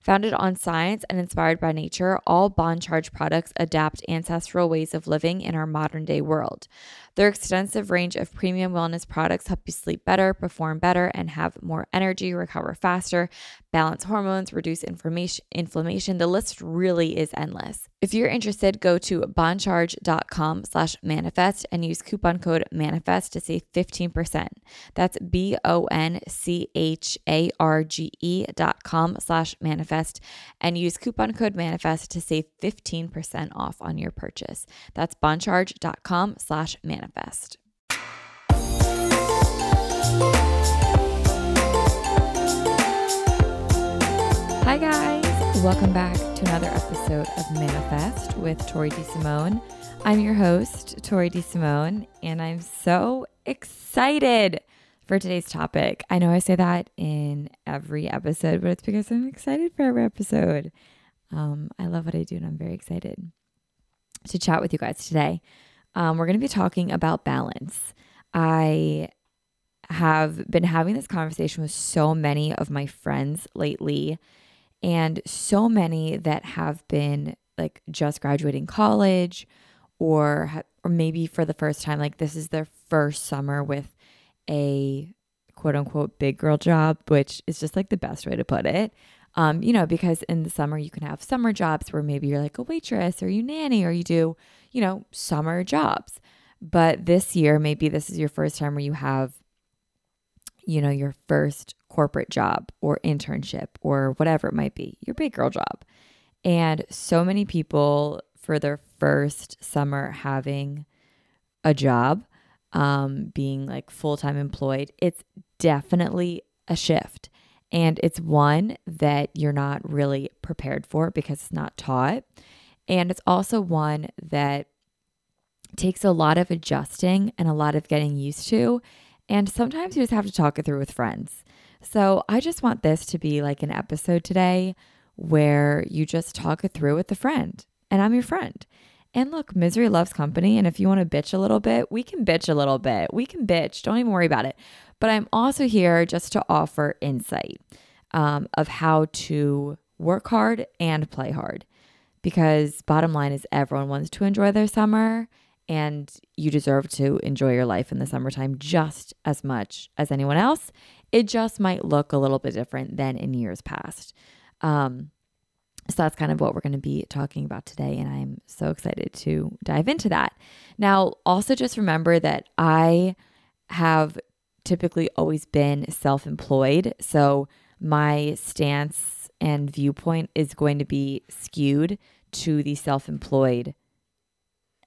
Founded on science and inspired by nature, all Bon Charge products adapt ancestral ways of living in our modern day world. Their extensive range of premium wellness products help you sleep better, perform better, and have more energy, recover faster, balance hormones, reduce inflammation. The list really is endless. If you're interested, go to boncharge.com slash manifest and use coupon code manifest to save 15%. That's B-O-N-C-H-A-R-G-E dot com slash manifest and use coupon code manifest to save 15% off on your purchase. That's boncharge.com slash manifest manifest. Hi, guys. Welcome back to another episode of Manifest with Tori DeSimone. I'm your host, Tori DeSimone, and I'm so excited for today's topic. I know I say that in every episode, but it's because I'm excited for every episode. Um, I love what I do, and I'm very excited to chat with you guys today um, we're going to be talking about balance. I have been having this conversation with so many of my friends lately, and so many that have been like just graduating college or or maybe for the first time like this is their first summer with a quote unquote big girl job which is just like the best way to put it um, you know because in the summer you can have summer jobs where maybe you're like a waitress or you nanny or you do you know, summer jobs. But this year, maybe this is your first time where you have, you know, your first corporate job or internship or whatever it might be, your big girl job. And so many people for their first summer having a job, um, being like full time employed, it's definitely a shift. And it's one that you're not really prepared for because it's not taught. And it's also one that takes a lot of adjusting and a lot of getting used to. And sometimes you just have to talk it through with friends. So I just want this to be like an episode today where you just talk it through with a friend. And I'm your friend. And look, misery loves company. And if you want to bitch a little bit, we can bitch a little bit. We can bitch. Don't even worry about it. But I'm also here just to offer insight um, of how to work hard and play hard because bottom line is everyone wants to enjoy their summer and you deserve to enjoy your life in the summertime just as much as anyone else. It just might look a little bit different than in years past. Um, so that's kind of what we're going to be talking about today. And I'm so excited to dive into that. Now, also just remember that I have typically always been self employed. So my stance and viewpoint is going to be skewed to the self employed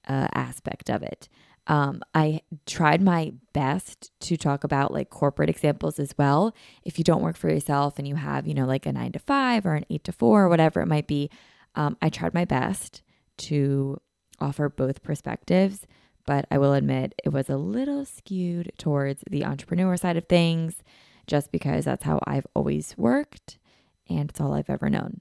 uh, aspect of it. Um, I tried my best to talk about like corporate examples as well. If you don't work for yourself and you have, you know, like a nine to five or an eight to four or whatever it might be, um, I tried my best to offer both perspectives, but I will admit it was a little skewed towards the entrepreneur side of things just because that's how I've always worked and it's all I've ever known.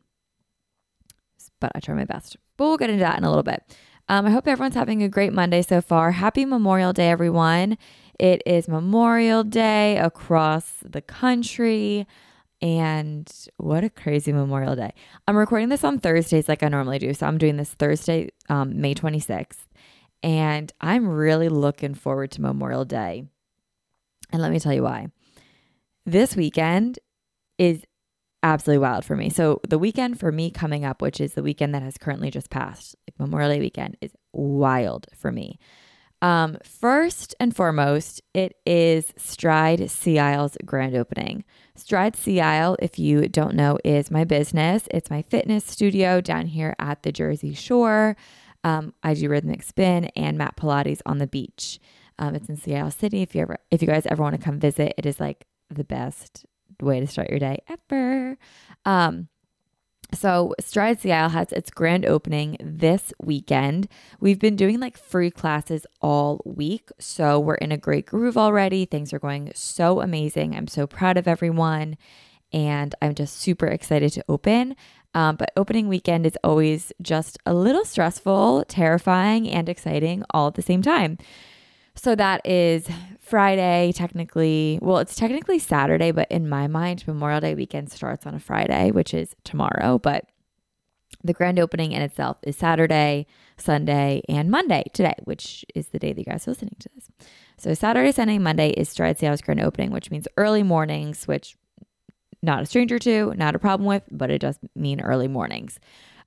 But I try my best. But we'll get into that in a little bit. Um, I hope everyone's having a great Monday so far. Happy Memorial Day, everyone. It is Memorial Day across the country. And what a crazy Memorial Day. I'm recording this on Thursdays like I normally do. So I'm doing this Thursday, um, May 26th. And I'm really looking forward to Memorial Day. And let me tell you why. This weekend is absolutely wild for me. So the weekend for me coming up, which is the weekend that has currently just passed, like Memorial Day weekend, is wild for me. Um, first and foremost, it is Stride Sea Isle's grand opening. Stride Sea Isle, if you don't know, is my business. It's my fitness studio down here at the Jersey Shore. Um, I do rhythmic spin and mat Pilates on the beach. Um, it's in Sea Isle City. If you ever, if you guys ever want to come visit, it is like the best way to start your day ever. Um, so Stride Sea Isle has its grand opening this weekend. We've been doing like free classes all week. So we're in a great groove already. Things are going so amazing. I'm so proud of everyone. And I'm just super excited to open. Um, but opening weekend is always just a little stressful, terrifying, and exciting all at the same time. So that is Friday, technically. Well, it's technically Saturday, but in my mind, Memorial Day weekend starts on a Friday, which is tomorrow. But the grand opening in itself is Saturday, Sunday, and Monday today, which is the day that you guys are listening to this. So Saturday, Sunday, Monday is Stride Sea Isle's grand opening, which means early mornings, which not a stranger to, not a problem with, but it does mean early mornings.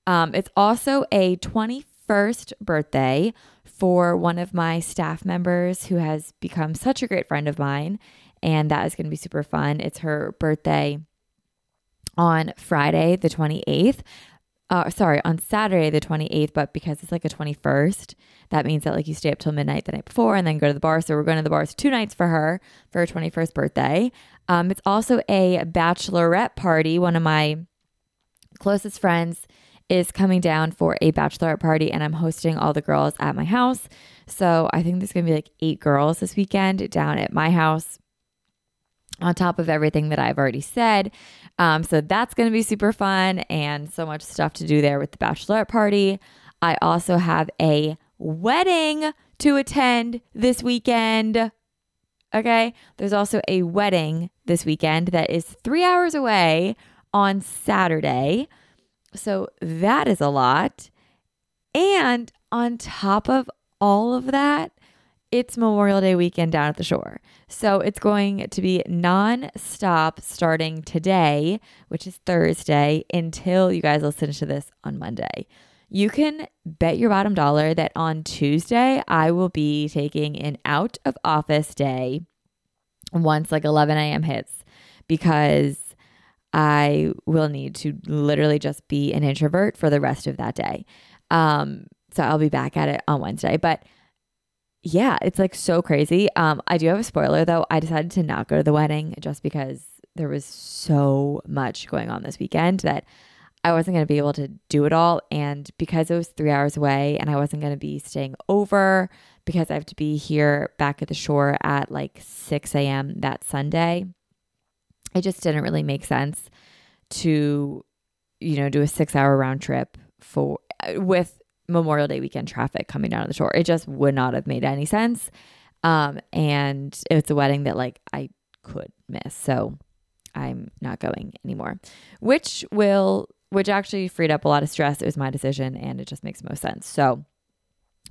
Um, it's also a 21st birthday for one of my staff members who has become such a great friend of mine. And that is going to be super fun. It's her birthday on Friday, the 28th. Uh, sorry, on Saturday, the 28th, but because it's like a 21st, that means that like you stay up till midnight the night before and then go to the bar. So we're going to the bars two nights for her for her 21st birthday. Um, it's also a bachelorette party. One of my closest friends is coming down for a bachelorette party and I'm hosting all the girls at my house. So I think there's going to be like eight girls this weekend down at my house on top of everything that I've already said. Um, so that's going to be super fun and so much stuff to do there with the bachelorette party. I also have a wedding to attend this weekend. Okay. There's also a wedding this weekend that is three hours away on Saturday. So that is a lot. And on top of all of that, it's Memorial Day weekend down at the shore. So it's going to be non-stop starting today, which is Thursday, until you guys listen to this on Monday. You can bet your bottom dollar that on Tuesday, I will be taking an out of office day once like 11 a.m. hits because I will need to literally just be an introvert for the rest of that day. Um, so I'll be back at it on Wednesday. But yeah, it's like so crazy. Um, I do have a spoiler though. I decided to not go to the wedding just because there was so much going on this weekend that I wasn't going to be able to do it all. And because it was three hours away and I wasn't going to be staying over because I have to be here back at the shore at like 6 a.m. that Sunday it just didn't really make sense to, you know, do a six hour round trip for with Memorial Day weekend traffic coming down to the shore. It just would not have made any sense. Um, and it's a wedding that like I could miss. So I'm not going anymore, which will, which actually freed up a lot of stress. It was my decision and it just makes most sense. So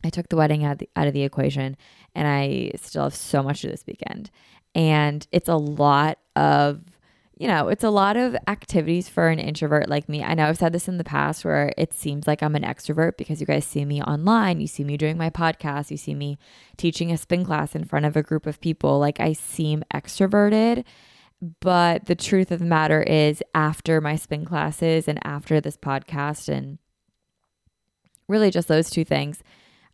I took the wedding out of the, out of the equation and I still have so much to this weekend. And it's a lot of you know, it's a lot of activities for an introvert like me. I know I've said this in the past where it seems like I'm an extrovert because you guys see me online, you see me doing my podcast, you see me teaching a spin class in front of a group of people. Like I seem extroverted. But the truth of the matter is, after my spin classes and after this podcast, and really just those two things,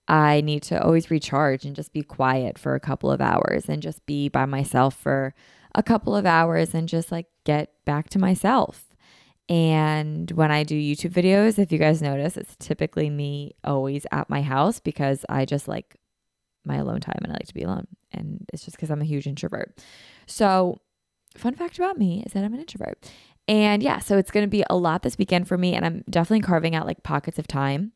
I need to always recharge and just be quiet for a couple of hours and just be by myself for a couple of hours and just like get back to myself. And when I do YouTube videos, if you guys notice, it's typically me always at my house because I just like my alone time and I like to be alone. And it's just because I'm a huge introvert. So, fun fact about me is that I'm an introvert. And yeah, so it's going to be a lot this weekend for me. And I'm definitely carving out like pockets of time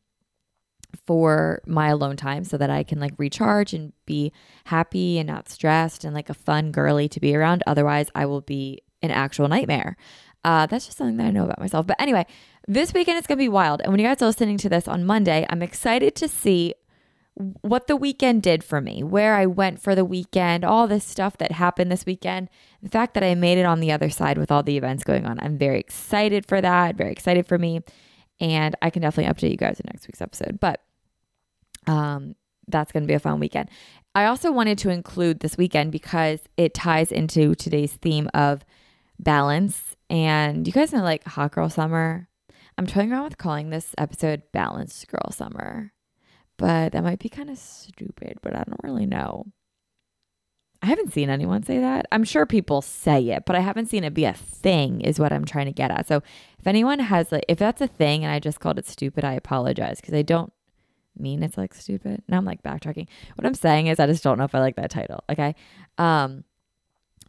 for my alone time so that I can like recharge and be happy and not stressed and like a fun girly to be around. Otherwise, I will be an actual nightmare. Uh, that's just something that I know about myself. But anyway, this weekend is going to be wild. And when you guys are listening to this on Monday, I'm excited to see what the weekend did for me, where I went for the weekend, all this stuff that happened this weekend. The fact that I made it on the other side with all the events going on. I'm very excited for that, very excited for me. And I can definitely update you guys in next week's episode. But um, that's going to be a fun weekend. I also wanted to include this weekend because it ties into today's theme of balance. And you guys know, like Hot Girl Summer. I'm toying around with calling this episode Balanced Girl Summer but that might be kind of stupid, but I don't really know. I haven't seen anyone say that. I'm sure people say it, but I haven't seen it be a thing, is what I'm trying to get at. So if anyone has, like, if that's a thing and I just called it stupid, I apologize because I don't mean it's like stupid. Now I'm like backtracking. What I'm saying is I just don't know if I like that title. Okay. Um,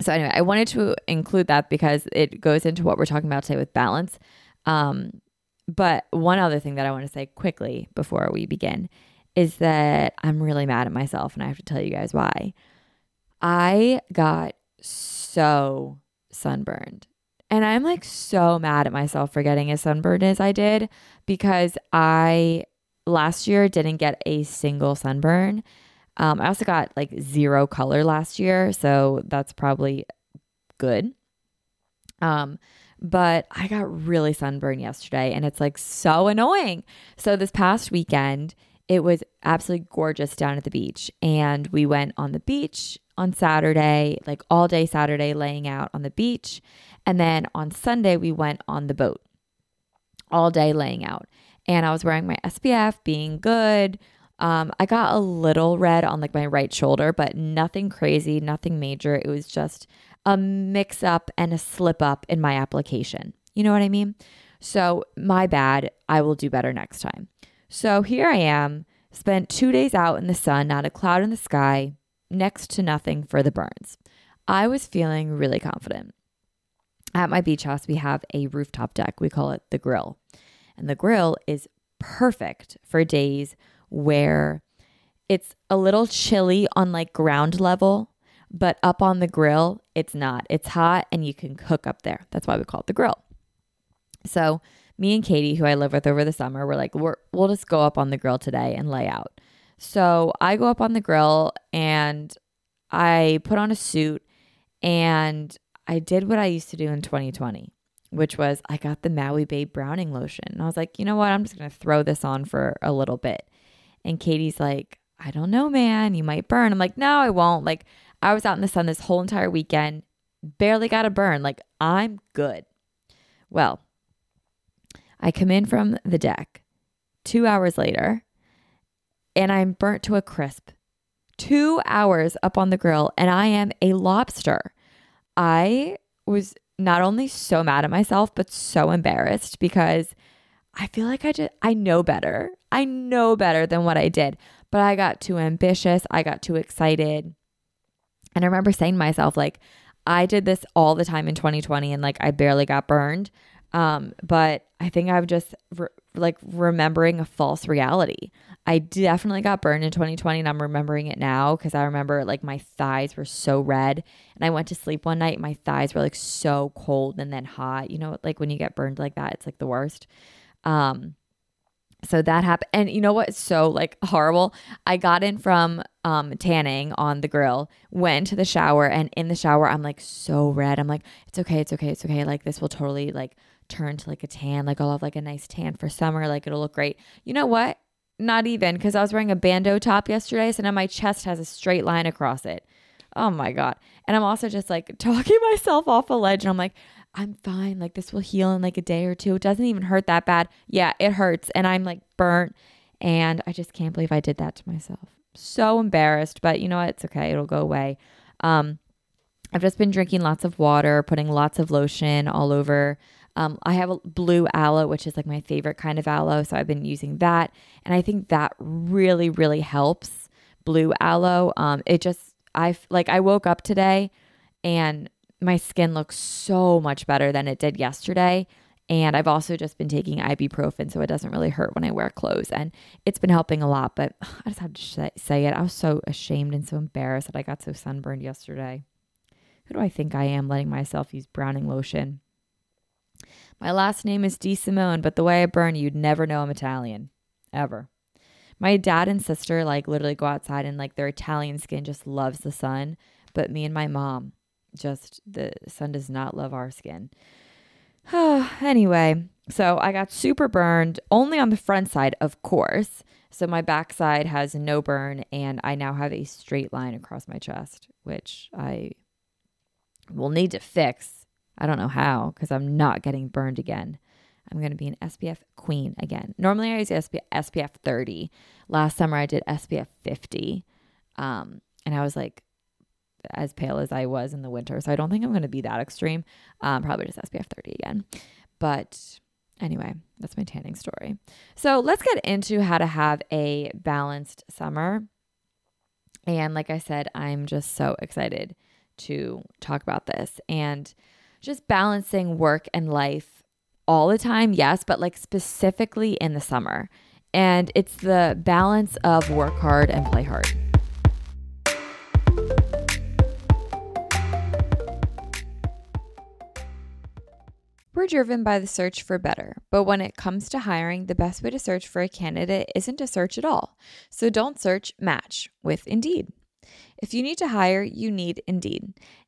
so anyway, I wanted to include that because it goes into what we're talking about today with balance. Um, but one other thing that I want to say quickly before we begin is that I'm really mad at myself and I have to tell you guys why. I got so sunburned. And I'm like so mad at myself for getting as sunburned as I did because I last year didn't get a single sunburn. Um, I also got like zero color last year, so that's probably good. Um, but I got really sunburned yesterday and it's like so annoying. So this past weekend, it was absolutely gorgeous down at the beach. And we went on the beach on Saturday, like all day Saturday, laying out on the beach. And then on Sunday, we went on the boat all day laying out. And I was wearing my SPF, being good. Um, I got a little red on like my right shoulder, but nothing crazy, nothing major. It was just a mix up and a slip up in my application. You know what I mean? So, my bad. I will do better next time. So here I am, spent two days out in the sun, not a cloud in the sky, next to nothing for the burns. I was feeling really confident. At my beach house, we have a rooftop deck. We call it the grill. And the grill is perfect for days where it's a little chilly on like ground level, but up on the grill, it's not. It's hot and you can cook up there. That's why we call it the grill. So me and Katie, who I live with over the summer, were like, we're, we'll just go up on the grill today and lay out. So I go up on the grill and I put on a suit and I did what I used to do in 2020, which was I got the Maui Babe Browning lotion. And I was like, you know what? I'm just going to throw this on for a little bit. And Katie's like, I don't know, man. You might burn. I'm like, no, I won't. Like, I was out in the sun this whole entire weekend, barely got a burn. Like, I'm good. Well, I come in from the deck two hours later and I'm burnt to a crisp. Two hours up on the grill and I am a lobster. I was not only so mad at myself, but so embarrassed because I feel like I just, I know better. I know better than what I did, but I got too ambitious. I got too excited. And I remember saying to myself, like, I did this all the time in 2020 and like I barely got burned. Um, but I think I'm just re- like remembering a false reality. I definitely got burned in 2020 and I'm remembering it now because I remember like my thighs were so red and I went to sleep one night my thighs were like so cold and then hot. You know, like when you get burned like that, it's like the worst. Um, so that happened and you know what's so like horrible i got in from um tanning on the grill went to the shower and in the shower i'm like so red i'm like it's okay it's okay it's okay like this will totally like turn to like a tan. Like I'll have like a nice tan for summer. Like it'll look great. You know what? Not even because I was wearing a bandeau top yesterday. So now my chest has a straight line across it. Oh my God. And I'm also just like talking myself off a ledge. And I'm like, I'm fine. Like this will heal in like a day or two. It doesn't even hurt that bad. Yeah, it hurts. And I'm like burnt. And I just can't believe I did that to myself. So embarrassed, but you know what? It's okay. It'll go away. Um, I've just been drinking lots of water, putting lots of lotion all over um, I have a blue aloe, which is like my favorite kind of aloe. So I've been using that. And I think that really, really helps blue aloe. Um, it just, I like, I woke up today and my skin looks so much better than it did yesterday. And I've also just been taking ibuprofen, so it doesn't really hurt when I wear clothes. And it's been helping a lot, but I just have to say it. I was so ashamed and so embarrassed that I got so sunburned yesterday. Who do I think I am letting myself use browning lotion? My last name is DeSimone, but the way I burn, you'd never know I'm Italian. Ever. My dad and sister like literally go outside and like their Italian skin just loves the sun, but me and my mom just the sun does not love our skin. anyway, so I got super burned only on the front side, of course. So my backside has no burn, and I now have a straight line across my chest, which I will need to fix. I don't know how because I'm not getting burned again. I'm going to be an SPF queen again. Normally I use SPF, SPF 30. Last summer I did SPF 50. Um, and I was like as pale as I was in the winter. So I don't think I'm going to be that extreme. Um, probably just SPF 30 again. But Anyway, that's my tanning story. So let's get into how to have a balanced summer. And like I said, I'm just so excited to talk about this and just balancing work and life all the time, yes, but like specifically in the summer. And it's the balance of work hard and play hard. We're driven by the search for better, but when it comes to hiring, the best way to search for a candidate isn't to search at all. So don't search, match with Indeed. If you need to hire, you need Indeed.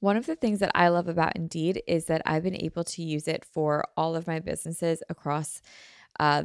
One of the things that I love about Indeed is that I've been able to use it for all of my businesses across uh,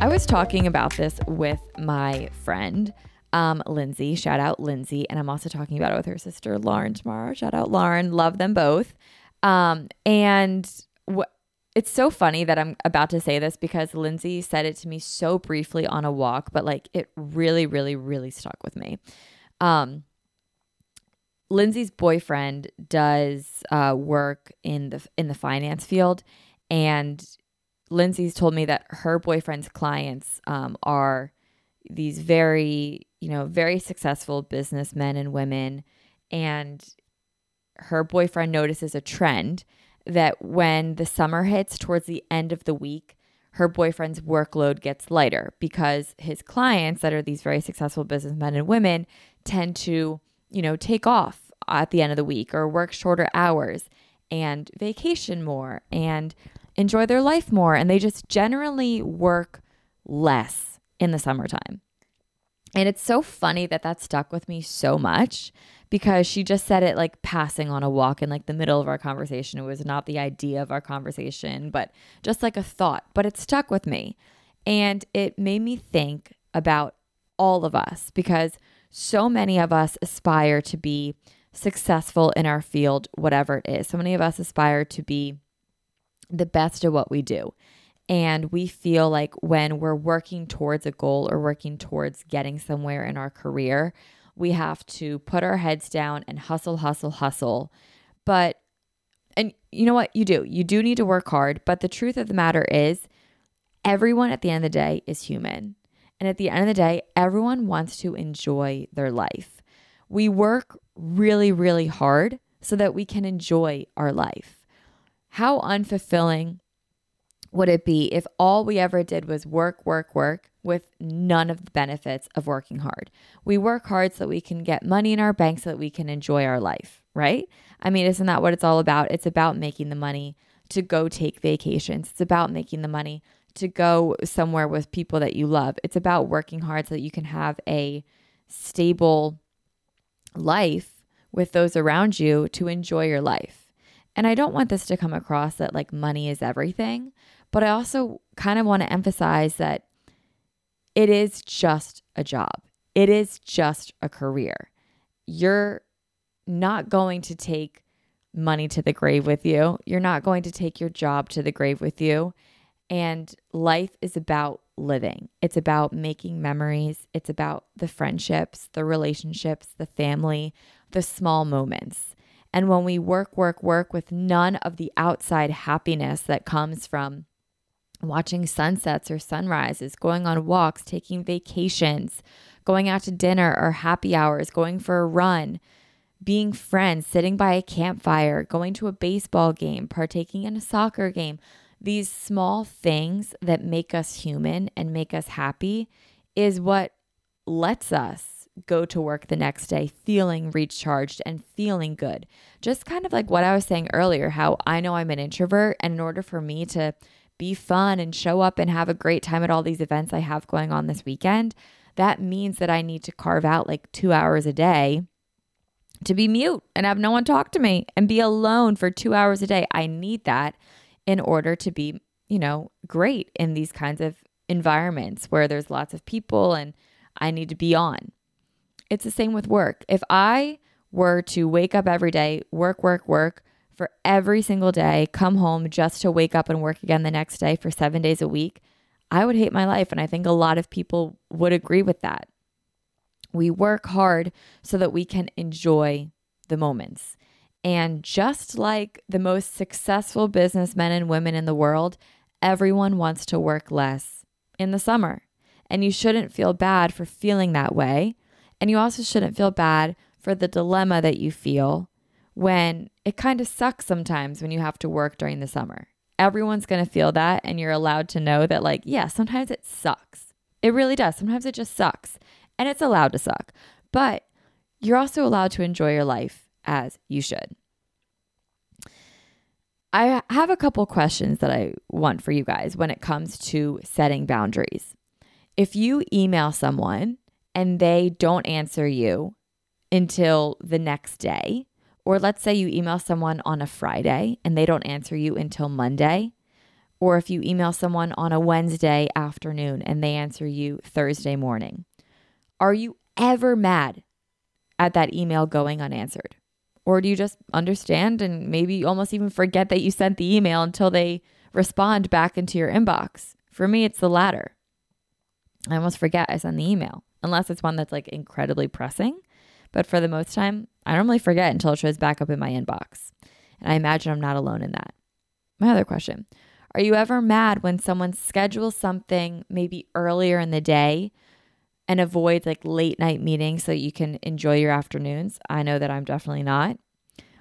I was talking about this with my friend, um, Lindsay. Shout out Lindsay. And I'm also talking about it with her sister, Lauren, tomorrow. Shout out Lauren. Love them both. Um, and what it's so funny that I'm about to say this because Lindsay said it to me so briefly on a walk, but like it really, really, really stuck with me. Um, Lindsay's boyfriend does uh, work in the in the finance field, and Lindsay's told me that her boyfriend's clients um, are these very, you know, very successful businessmen and women. And her boyfriend notices a trend that when the summer hits towards the end of the week, her boyfriend's workload gets lighter because his clients that are these very successful businessmen and women tend to, you know, take off at the end of the week or work shorter hours and vacation more and enjoy their life more and they just generally work less in the summertime. And it's so funny that that stuck with me so much because she just said it like passing on a walk in like the middle of our conversation. It was not the idea of our conversation, but just like a thought. But it stuck with me. And it made me think about all of us because so many of us aspire to be successful in our field, whatever it is. So many of us aspire to be the best at what we do. And we feel like when we're working towards a goal or working towards getting somewhere in our career, we have to put our heads down and hustle, hustle, hustle. But, and you know what? You do. You do need to work hard. But the truth of the matter is, everyone at the end of the day is human. And at the end of the day, everyone wants to enjoy their life. We work really, really hard so that we can enjoy our life. How unfulfilling would it be if all we ever did was work, work, work with none of the benefits of working hard? We work hard so that we can get money in our bank so that we can enjoy our life, right? I mean, isn't that what it's all about? It's about making the money to go take vacations, it's about making the money to go somewhere with people that you love. It's about working hard so that you can have a stable life with those around you to enjoy your life. And I don't want this to come across that like money is everything, but I also kind of want to emphasize that it is just a job, it is just a career. You're not going to take money to the grave with you, you're not going to take your job to the grave with you. And life is about living. It's about making memories. It's about the friendships, the relationships, the family, the small moments. And when we work, work, work with none of the outside happiness that comes from watching sunsets or sunrises, going on walks, taking vacations, going out to dinner or happy hours, going for a run, being friends, sitting by a campfire, going to a baseball game, partaking in a soccer game. These small things that make us human and make us happy is what lets us go to work the next day feeling recharged and feeling good. Just kind of like what I was saying earlier, how I know I'm an introvert, and in order for me to be fun and show up and have a great time at all these events I have going on this weekend, that means that I need to carve out like two hours a day to be mute and have no one talk to me and be alone for two hours a day. I need that in order to be, you know, great in these kinds of environments where there's lots of people and I need to be on. It's the same with work. If I were to wake up every day, work, work, work for every single day, come home just to wake up and work again the next day for seven days a week, I would hate my life. And I think a lot of people would agree with that. We work hard so that we can enjoy the moments. And just like the most successful businessmen and women in the world, everyone wants to work less in the summer. And you shouldn't feel bad for feeling that way. And you also shouldn't feel bad for the dilemma that you feel when it kind of sucks sometimes when you have to work during the summer. Everyone's going to feel that. And you're allowed to know that, like, yeah, sometimes it sucks. It really does. Sometimes it just sucks. And it's allowed to suck. But you're also allowed to enjoy your life as you should. I have a couple questions that I want for you guys when it comes to setting boundaries. If you email someone and they don't answer you until the next day, or let's say you email someone on a Friday and they don't answer you until Monday, or if you email someone on a Wednesday afternoon and they answer you Thursday morning, are you ever mad at that email going unanswered? Or do you just understand and maybe almost even forget that you sent the email until they respond back into your inbox? For me, it's the latter. I almost forget I sent the email, unless it's one that's like incredibly pressing. But for the most time, I normally forget until it shows back up in my inbox. And I imagine I'm not alone in that. My other question Are you ever mad when someone schedules something maybe earlier in the day and avoid like late night meetings so you can enjoy your afternoons. I know that I'm definitely not.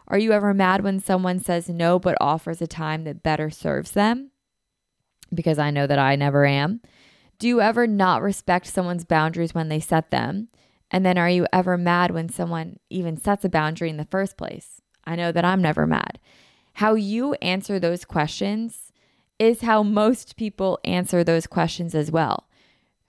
Are you ever mad when someone says no but offers a time that better serves them? Because I know that I never am. Do you ever not respect someone's boundaries when they set them? And then are you ever mad when someone even sets a boundary in the first place? I know that I'm never mad. How you answer those questions is how most people answer those questions as well.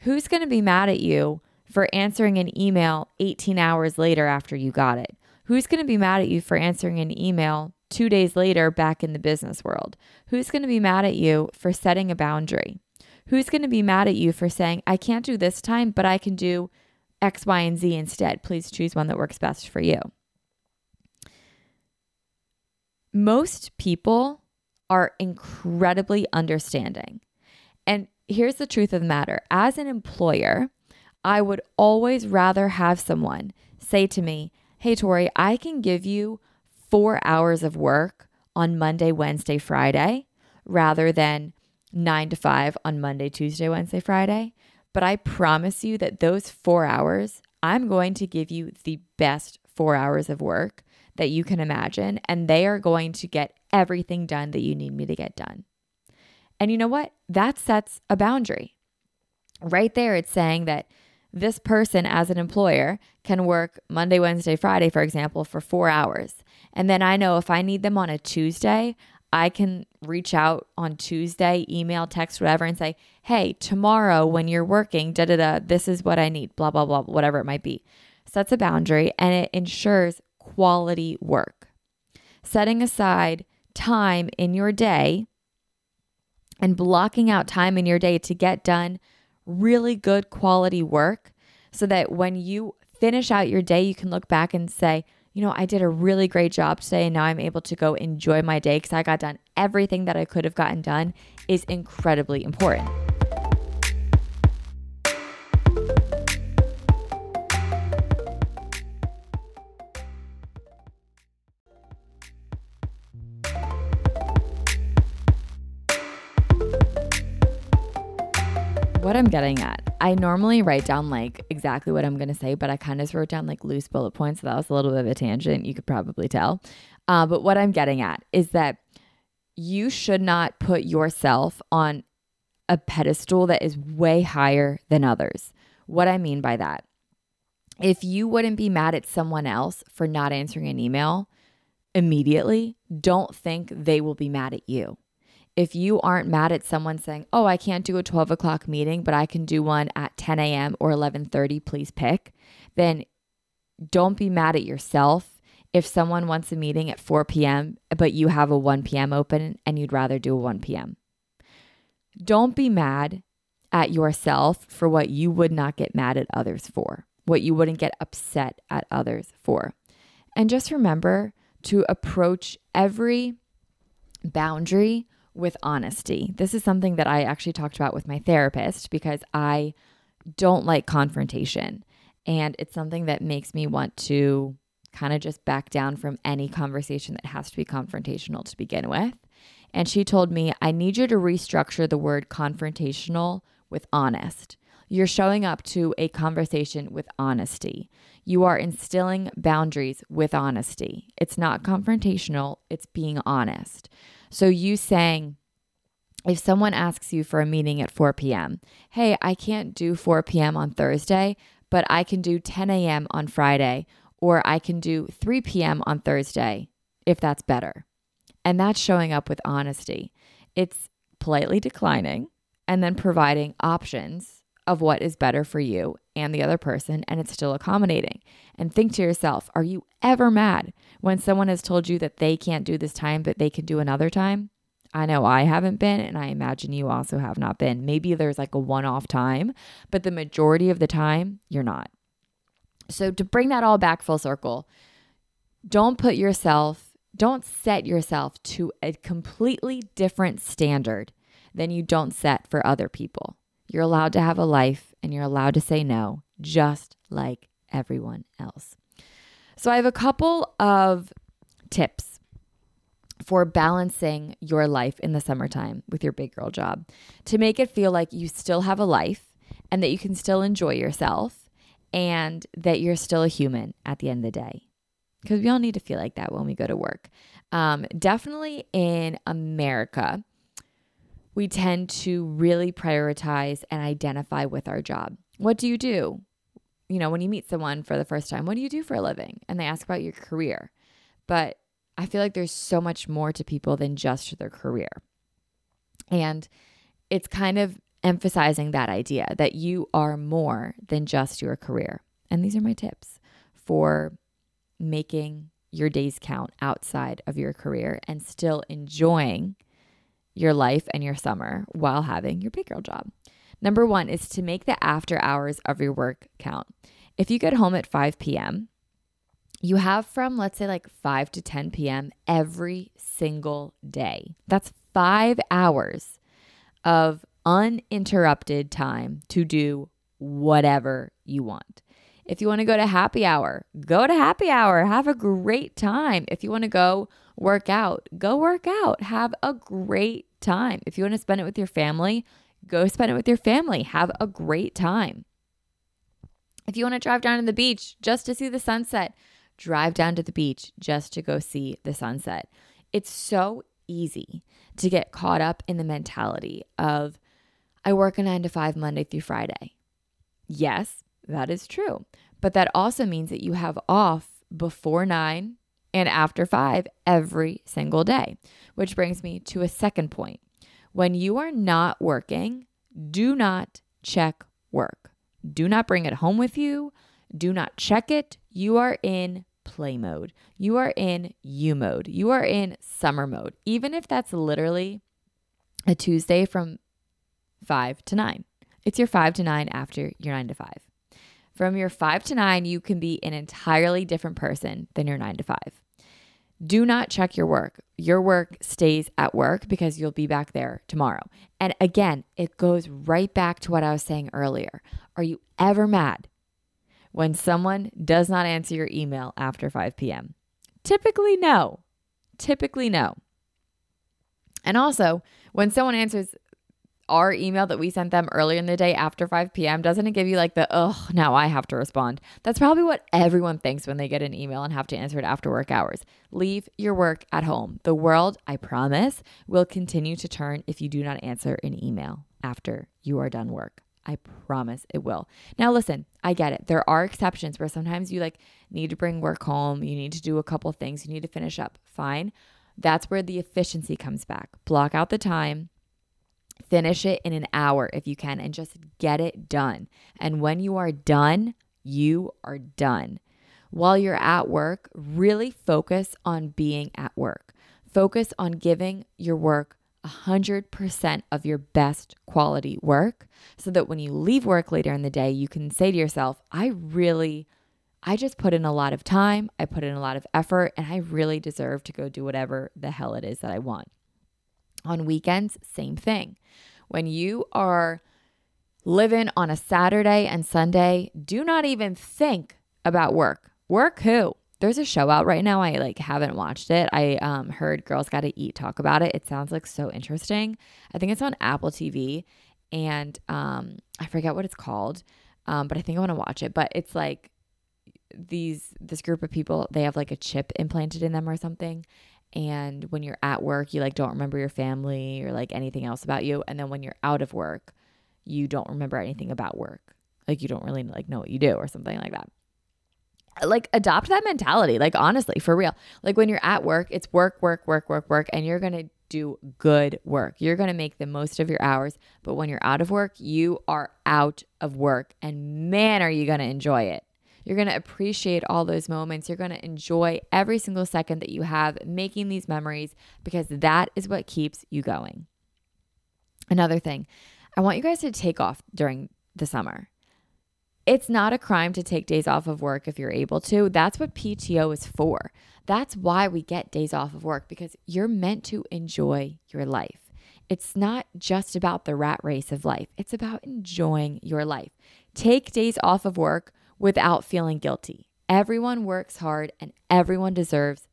Who's going to be mad at you for answering an email 18 hours later after you got it? Who's going to be mad at you for answering an email two days later back in the business world? Who's going to be mad at you for setting a boundary? Who's going to be mad at you for saying, I can't do this time, but I can do X, Y, and Z instead? Please choose one that works best for you. Most people are incredibly understanding. And here's the truth of the matter as an employer, I would always rather have someone say to me, Hey, Tori, I can give you four hours of work on Monday, Wednesday, Friday, rather than nine to five on Monday, Tuesday, Wednesday, Friday. But I promise you that those four hours, I'm going to give you the best four hours of work that you can imagine, and they are going to get everything done that you need me to get done. And you know what? That sets a boundary. Right there, it's saying that this person, as an employer, can work Monday, Wednesday, Friday, for example, for four hours. And then I know if I need them on a Tuesday, I can reach out on Tuesday, email, text, whatever, and say, hey, tomorrow when you're working, da da da, this is what I need, blah, blah, blah, whatever it might be. Sets a boundary and it ensures quality work. Setting aside time in your day and blocking out time in your day to get done really good quality work so that when you finish out your day, you can look back and say, you know, I did a really great job today and now I'm able to go enjoy my day because I got done everything that I could have gotten done is incredibly important. What I'm getting at. I normally write down like exactly what I'm going to say, but I kind of just wrote down like loose bullet points. So that was a little bit of a tangent. You could probably tell. Uh, but what I'm getting at is that you should not put yourself on a pedestal that is way higher than others. What I mean by that, if you wouldn't be mad at someone else for not answering an email immediately, don't think they will be mad at you if you aren't mad at someone saying, "Oh, I can't do a 12 o'clock meeting, but I can do one at 10 a.m. or 11:30, please pick," then don't be mad at yourself if someone wants a meeting at 4 p.m. but you have a 1 p.m. open and you'd rather do a 1 p.m. Don't be mad at yourself for what you would not get mad at others for, what you wouldn't get upset at others for. And just remember to approach every boundary with honesty. This is something that I actually talked about with my therapist because I don't like confrontation. And it's something that makes me want to kind of just back down from any conversation that has to be confrontational to begin with. And she told me, I need you to restructure the word confrontational with honest. You're showing up to a conversation with honesty. You are instilling boundaries with honesty. It's not confrontational, it's being honest. So, you saying, if someone asks you for a meeting at 4 p.m., hey, I can't do 4 p.m. on Thursday, but I can do 10 a.m. on Friday, or I can do 3 p.m. on Thursday if that's better. And that's showing up with honesty. It's politely declining and then providing options of what is better for you and the other person, and it's still accommodating. And think to yourself, are you ever mad when someone has told you that they can't do this time, but they can do another time? I know I haven't been, and I imagine you also have not been. Maybe there's like a one off time, but the majority of the time, you're not. So, to bring that all back full circle, don't put yourself, don't set yourself to a completely different standard than you don't set for other people. You're allowed to have a life and you're allowed to say no, just like everyone else. So, I have a couple of tips for balancing your life in the summertime with your big girl job to make it feel like you still have a life and that you can still enjoy yourself and that you're still a human at the end of the day. Because we all need to feel like that when we go to work. Um, definitely in America, we tend to really prioritize and identify with our job. What do you do? You know, when you meet someone for the first time, what do you do for a living? And they ask about your career. But I feel like there's so much more to people than just their career. And it's kind of emphasizing that idea that you are more than just your career. And these are my tips for making your days count outside of your career and still enjoying your life and your summer while having your big girl job. Number one is to make the after hours of your work count. If you get home at 5 p.m., you have from, let's say, like 5 to 10 p.m. every single day. That's five hours of uninterrupted time to do whatever you want. If you want to go to happy hour, go to happy hour. Have a great time. If you want to go work out, go work out. Have a great time. If you want to spend it with your family, go spend it with your family. Have a great time. If you want to drive down to the beach just to see the sunset, drive down to the beach just to go see the sunset. It's so easy to get caught up in the mentality of, I work a nine to five Monday through Friday. Yes, that is true. But that also means that you have off before nine and after five every single day, which brings me to a second point. When you are not working, do not check work. Do not bring it home with you. Do not check it. You are in play mode. You are in you mode. You are in summer mode, even if that's literally a Tuesday from five to nine. It's your five to nine after your nine to five. From your five to nine, you can be an entirely different person than your nine to five. Do not check your work. Your work stays at work because you'll be back there tomorrow. And again, it goes right back to what I was saying earlier. Are you ever mad when someone does not answer your email after 5 p.m.? Typically, no. Typically, no. And also, when someone answers our email that we sent them earlier in the day after 5 p.m., doesn't it give you like the, oh, now I have to respond? That's probably what everyone thinks when they get an email and have to answer it after work hours. Leave your work at home. The world, I promise, will continue to turn if you do not answer an email after you are done work. I promise it will. Now, listen, I get it. There are exceptions where sometimes you like need to bring work home, you need to do a couple things, you need to finish up. Fine. That's where the efficiency comes back. Block out the time, finish it in an hour if you can, and just get it done. And when you are done, you are done. While you're at work, really focus on being at work. Focus on giving your work 100% of your best quality work so that when you leave work later in the day, you can say to yourself, I really I just put in a lot of time, I put in a lot of effort, and I really deserve to go do whatever the hell it is that I want. On weekends, same thing. When you are living on a Saturday and Sunday, do not even think about work. Work who? There's a show out right now. I like haven't watched it. I um, heard Girls Gotta Eat talk about it. It sounds like so interesting. I think it's on Apple TV, and um, I forget what it's called, um, but I think I want to watch it. But it's like these this group of people. They have like a chip implanted in them or something, and when you're at work, you like don't remember your family or like anything else about you, and then when you're out of work, you don't remember anything about work. Like you don't really like know what you do or something like that. Like adopt that mentality. Like honestly for real. Like when you're at work it's work work work work work and you're going to do good work. You're going to make the most of your hours. But when you're out of work you are out of work. And man are you going to enjoy it you're going to appreciate all those moments you're going to enjoy every single second that you have making these memories because that is what keeps you going another thing i want you guys to take off during the summer it's not a crime to take days off of work if you're able to. That's what PTO is for. That's why we get days off of work because you're meant to enjoy your life. It's not just about the rat race of life, it's about enjoying your life. Take days off of work without feeling guilty. Everyone works hard and everyone deserves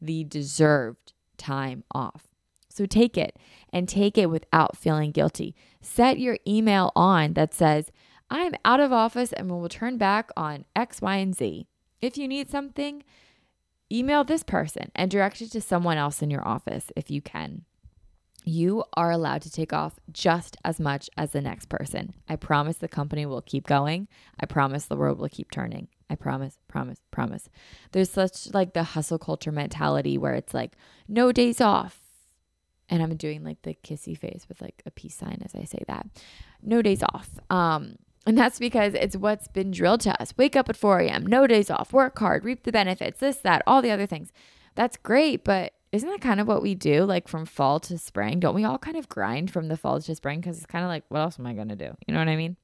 the deserved time off. So take it and take it without feeling guilty. Set your email on that says, I'm out of office and will return back on X, Y, and Z. If you need something, email this person and direct it to someone else in your office if you can. You are allowed to take off just as much as the next person. I promise the company will keep going. I promise the world will keep turning. I promise, promise, promise. There's such like the hustle culture mentality where it's like no days off. And I'm doing like the kissy face with like a peace sign as I say that. No days off. Um and that's because it's what's been drilled to us. Wake up at 4 a.m., no days off, work hard, reap the benefits, this, that, all the other things. That's great, but isn't that kind of what we do like from fall to spring? Don't we all kind of grind from the fall to spring? Because it's kind of like, what else am I going to do? You know what I mean?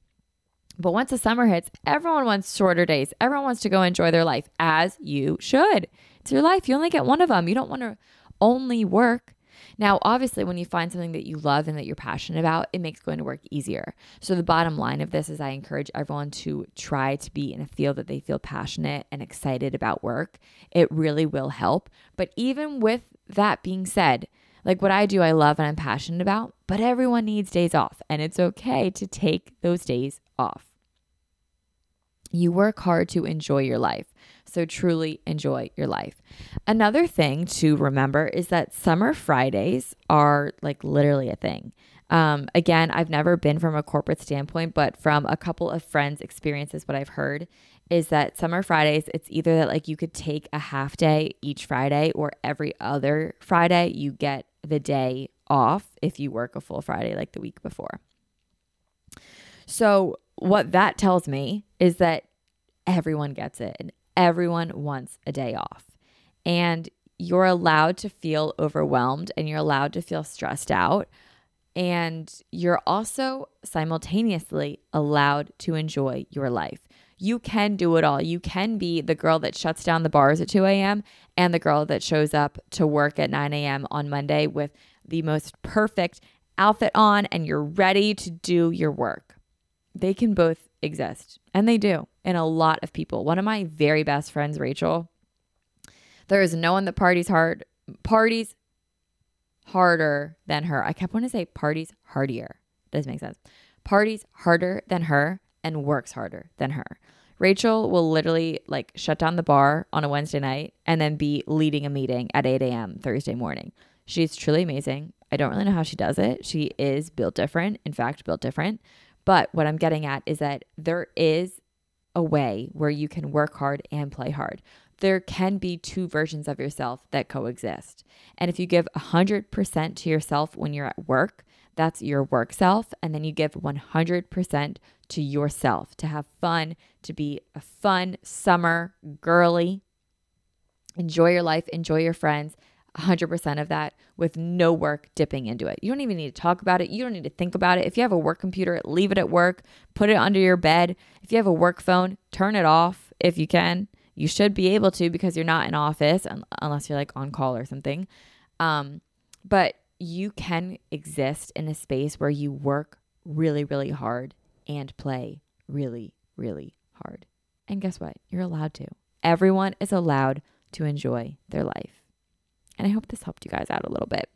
But once the summer hits, everyone wants shorter days. Everyone wants to go enjoy their life, as you should. It's your life. You only get one of them. You don't want to only work. Now, obviously, when you find something that you love and that you're passionate about, it makes going to work easier. So, the bottom line of this is I encourage everyone to try to be in a field that they feel passionate and excited about work. It really will help. But even with that being said, like what I do, I love and I'm passionate about, but everyone needs days off, and it's okay to take those days off. You work hard to enjoy your life. So truly enjoy your life. Another thing to remember is that summer Fridays are like literally a thing. Um, again, I've never been from a corporate standpoint, but from a couple of friends' experiences, what I've heard is that summer Fridays, it's either that like you could take a half day each Friday or every other Friday, you get the day off if you work a full Friday like the week before. So, what that tells me is that everyone gets it and everyone wants a day off. And you're allowed to feel overwhelmed and you're allowed to feel stressed out. And you're also simultaneously allowed to enjoy your life. You can do it all. You can be the girl that shuts down the bars at 2 a.m. and the girl that shows up to work at 9 a.m. on Monday with the most perfect outfit on and you're ready to do your work. They can both exist, and they do in a lot of people. One of my very best friends, Rachel, there is no one that parties hard, parties harder than her. I kept wanting to say parties hardier. Doesn't make sense. Parties harder than her and works harder than her. Rachel will literally like shut down the bar on a Wednesday night and then be leading a meeting at 8 a.m. Thursday morning. She's truly amazing. I don't really know how she does it. She is built different. In fact, built different. But what I'm getting at is that there is a way where you can work hard and play hard. There can be two versions of yourself that coexist. And if you give 100% to yourself when you're at work, that's your work self. And then you give 100% to yourself to have fun, to be a fun summer girly. Enjoy your life, enjoy your friends, 100% of that with no work dipping into it. You don't even need to talk about it. You don't need to think about it. If you have a work computer, leave it at work, put it under your bed. If you have a work phone, turn it off. if you can. You should be able to because you're not in office unless you're like on call or something. Um, but you can exist in a space where you work really, really hard and play really, really hard. And guess what? You're allowed to. Everyone is allowed to enjoy their life. And I hope this helped you guys out a little bit.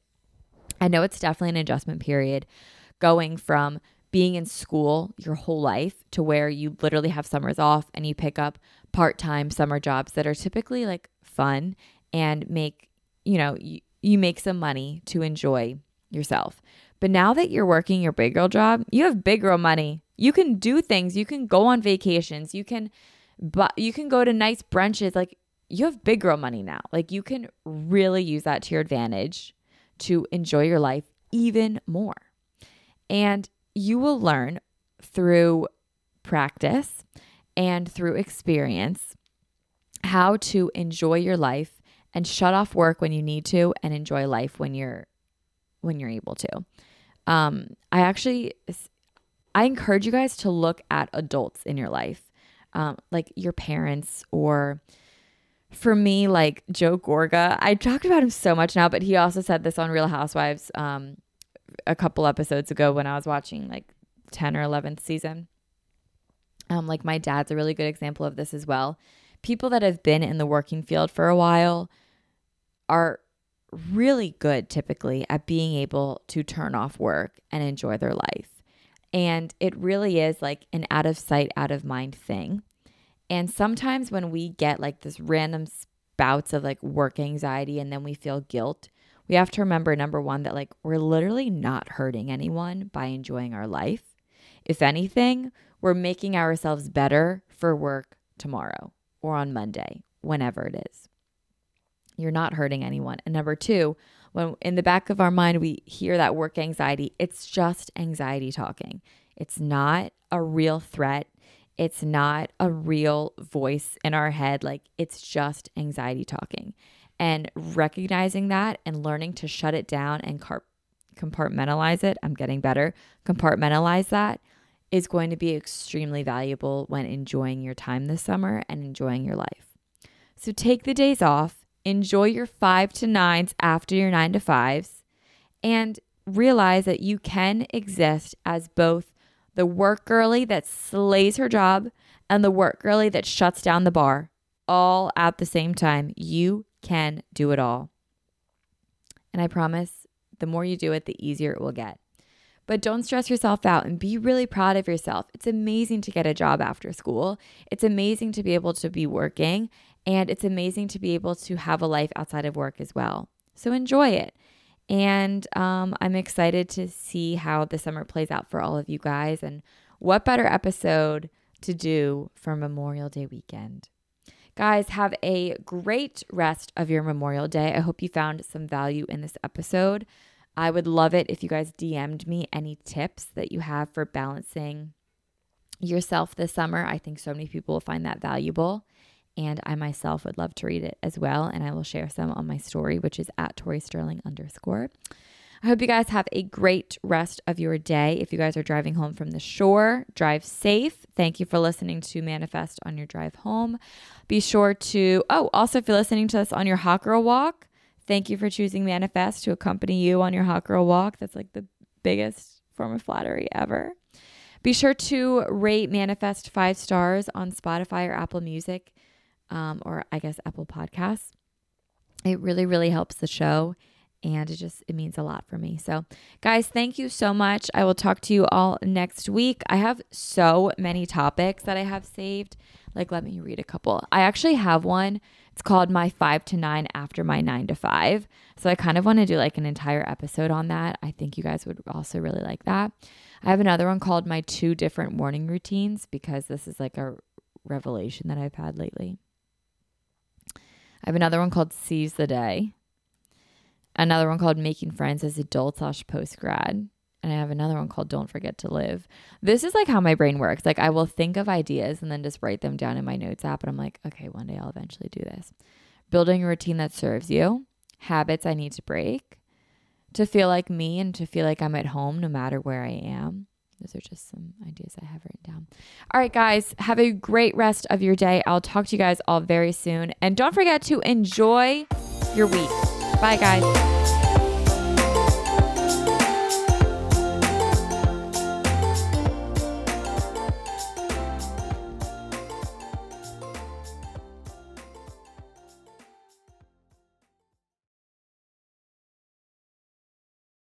I know it's definitely an adjustment period going from being in school your whole life to where you literally have summers off and you pick up part time summer jobs that are typically like fun and make, you know, you, you make some money to enjoy yourself. But now that you're working your big girl job, you have big girl money. You can do things. You can go on vacations. You can, but you can go to nice brunches. Like you have big girl money now. Like you can really use that to your advantage to enjoy your life even more. And you will learn through practice and through experience how to enjoy your life and shut off work when you need to and enjoy life when you're when you're able to. Um, I actually I encourage you guys to look at adults in your life, um, like your parents or for me, like Joe Gorga. I talked about him so much now, but he also said this on Real Housewives um, a couple episodes ago when I was watching like 10 or 11th season. Um, like my dad's a really good example of this as well. People that have been in the working field for a while are really good typically at being able to turn off work and enjoy their life. And it really is like an out of sight, out of mind thing. And sometimes when we get like this random spouts of like work anxiety and then we feel guilt, we have to remember number one, that like we're literally not hurting anyone by enjoying our life. If anything, we're making ourselves better for work tomorrow or on Monday, whenever it is. You're not hurting anyone. And number two, when in the back of our mind we hear that work anxiety, it's just anxiety talking. It's not a real threat. It's not a real voice in our head. Like it's just anxiety talking and recognizing that and learning to shut it down and car- compartmentalize it. I'm getting better. Compartmentalize that is going to be extremely valuable when enjoying your time this summer and enjoying your life. So take the days off, enjoy your five to nines after your nine to fives, and realize that you can exist as both the work girly that slays her job and the work girly that shuts down the bar all at the same time. You can do it all. And I promise the more you do it, the easier it will get. But don't stress yourself out and be really proud of yourself. It's amazing to get a job after school. It's amazing to be able to be working. And it's amazing to be able to have a life outside of work as well. So enjoy it. And um, I'm excited to see how the summer plays out for all of you guys. And what better episode to do for Memorial Day weekend? Guys, have a great rest of your Memorial Day. I hope you found some value in this episode. I would love it if you guys DM'd me any tips that you have for balancing yourself this summer. I think so many people will find that valuable. And I myself would love to read it as well. And I will share some on my story, which is at Tori Sterling underscore. I hope you guys have a great rest of your day. If you guys are driving home from the shore, drive safe. Thank you for listening to Manifest on your drive home. Be sure to, oh, also, if you're listening to us on your Hot Girl Walk, thank you for choosing Manifest to accompany you on your Hot Girl Walk. That's like the biggest form of flattery ever. Be sure to rate Manifest five stars on Spotify or Apple Music, um, or I guess Apple Podcasts. It really, really helps the show and it just it means a lot for me. So, guys, thank you so much. I will talk to you all next week. I have so many topics that I have saved. Like let me read a couple. I actually have one. It's called My 5 to 9 after my 9 to 5. So I kind of want to do like an entire episode on that. I think you guys would also really like that. I have another one called My two different morning routines because this is like a revelation that I've had lately. I have another one called Seize the Day another one called Making Friends as Adult slash Post Grad. And I have another one called Don't Forget to Live. This is like how my brain works. Like I will think of ideas and then just write them down in my notes app. And I'm like, okay, one day I'll eventually do this. Building a routine that serves you, habits I need to break, to feel like me and to feel like I'm at home no matter where I am, those are just some ideas I have written down. All right, guys, have a great rest of your day. I'll talk to you guys all very soon. And don't forget to enjoy your week. Bye, guys.